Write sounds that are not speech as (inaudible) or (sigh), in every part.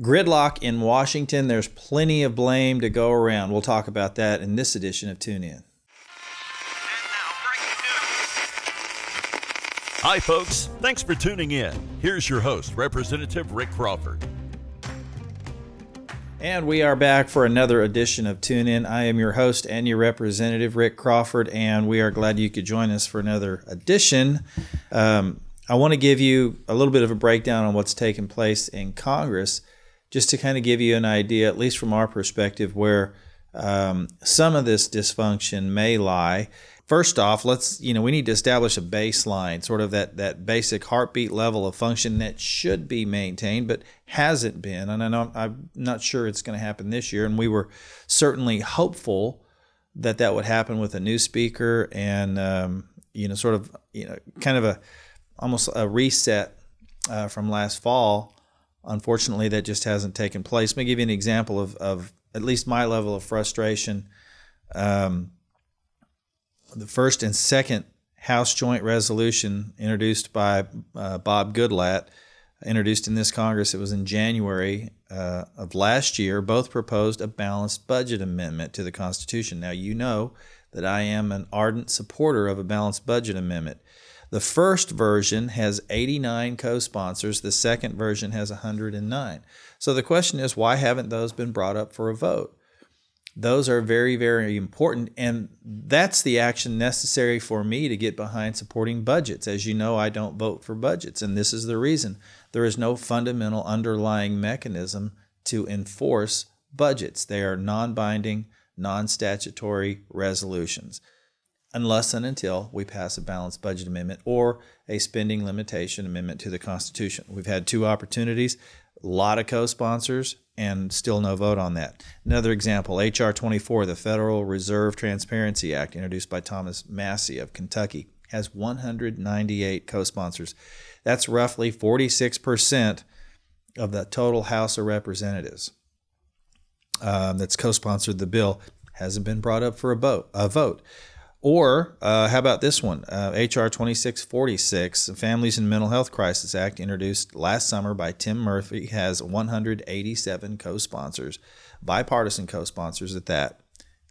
Gridlock in Washington. There's plenty of blame to go around. We'll talk about that in this edition of Tune In. Hi, folks. Thanks for tuning in. Here's your host, Representative Rick Crawford. And we are back for another edition of Tune In. I am your host and your representative, Rick Crawford, and we are glad you could join us for another edition. Um, I want to give you a little bit of a breakdown on what's taken place in Congress, just to kind of give you an idea, at least from our perspective, where um, some of this dysfunction may lie. First off, let's you know we need to establish a baseline, sort of that that basic heartbeat level of function that should be maintained, but hasn't been. And I know I'm not sure it's going to happen this year, and we were certainly hopeful that that would happen with a new speaker and um, you know sort of you know kind of a almost a reset uh, from last fall. Unfortunately, that just hasn't taken place. Let me give you an example of, of at least my level of frustration. Um, the first and second House Joint Resolution introduced by uh, Bob Goodlatte, introduced in this Congress. It was in January uh, of last year. Both proposed a balanced budget amendment to the Constitution. Now, you know that I am an ardent supporter of a balanced budget amendment. The first version has 89 co sponsors, the second version has 109. So the question is, why haven't those been brought up for a vote? Those are very, very important. And that's the action necessary for me to get behind supporting budgets. As you know, I don't vote for budgets. And this is the reason there is no fundamental underlying mechanism to enforce budgets. They are non binding, non statutory resolutions unless and until we pass a balanced budget amendment or a spending limitation amendment to the Constitution. We've had two opportunities, a lot of co sponsors, and still no vote on that. Another example H.R. 24, the Federal Reserve Transparency Act, introduced by Thomas Massie of Kentucky, has 198 co sponsors. That's roughly 46% of the total House of Representatives um, that's co sponsored the bill. Hasn't been brought up for a vote. A vote. Or uh, how about this one? Uh, H.R. 2646, the Families and Mental Health Crisis Act, introduced last summer by Tim Murphy, has 187 co sponsors, bipartisan co sponsors at that.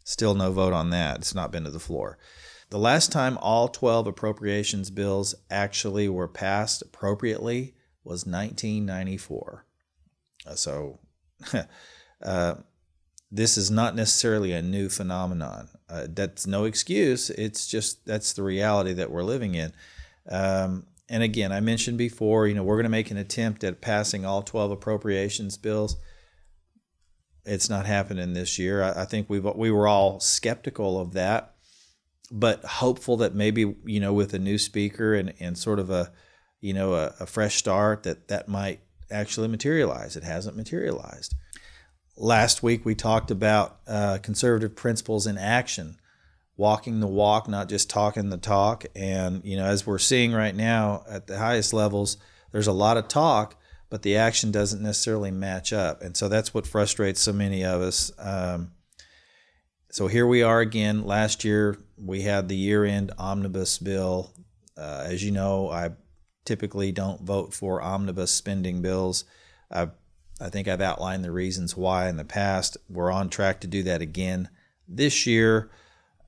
Still no vote on that. It's not been to the floor. The last time all 12 appropriations bills actually were passed appropriately was 1994. Uh, so, (laughs) uh, this is not necessarily a new phenomenon. Uh, that's no excuse. It's just that's the reality that we're living in. Um, and again, I mentioned before, you know, we're going to make an attempt at passing all 12 appropriations bills. It's not happening this year. I, I think we we were all skeptical of that, but hopeful that maybe you know with a new speaker and, and sort of a you know a, a fresh start that that might actually materialize. It hasn't materialized. Last week we talked about uh, conservative principles in action, walking the walk, not just talking the talk. And you know, as we're seeing right now at the highest levels, there's a lot of talk, but the action doesn't necessarily match up, and so that's what frustrates so many of us. Um, so here we are again. Last year we had the year-end omnibus bill. Uh, as you know, I typically don't vote for omnibus spending bills. I've I think I've outlined the reasons why in the past. We're on track to do that again this year.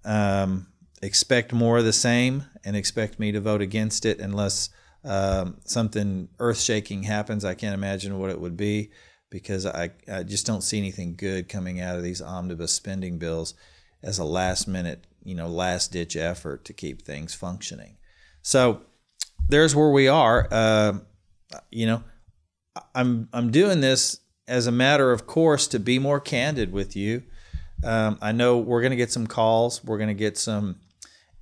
Um, expect more of the same and expect me to vote against it unless um, something earth shaking happens. I can't imagine what it would be because I, I just don't see anything good coming out of these omnibus spending bills as a last minute, you know, last ditch effort to keep things functioning. So there's where we are. Uh, you know, I'm I'm doing this as a matter of course to be more candid with you. Um, I know we're going to get some calls, we're going to get some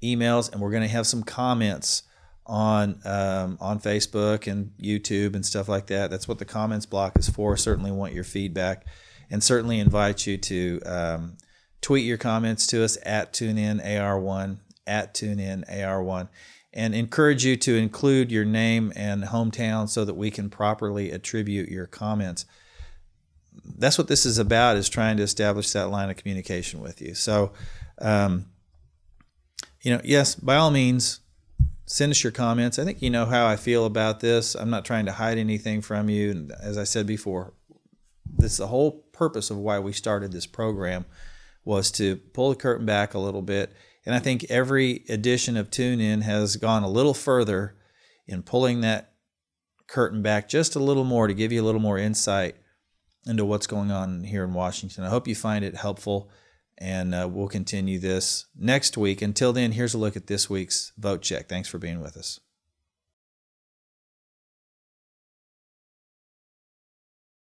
emails, and we're going to have some comments on um, on Facebook and YouTube and stuff like that. That's what the comments block is for. Certainly want your feedback, and certainly invite you to um, tweet your comments to us at TuneInAR1 at TuneInAR1 and encourage you to include your name and hometown so that we can properly attribute your comments. That's what this is about is trying to establish that line of communication with you. So, um, you know, yes, by all means, send us your comments. I think you know how I feel about this. I'm not trying to hide anything from you. And as I said before, This the whole purpose of why we started this program was to pull the curtain back a little bit. And I think every edition of Tune In has gone a little further in pulling that curtain back just a little more to give you a little more insight into what's going on here in Washington. I hope you find it helpful, and uh, we'll continue this next week. Until then, here's a look at this week's vote check. Thanks for being with us.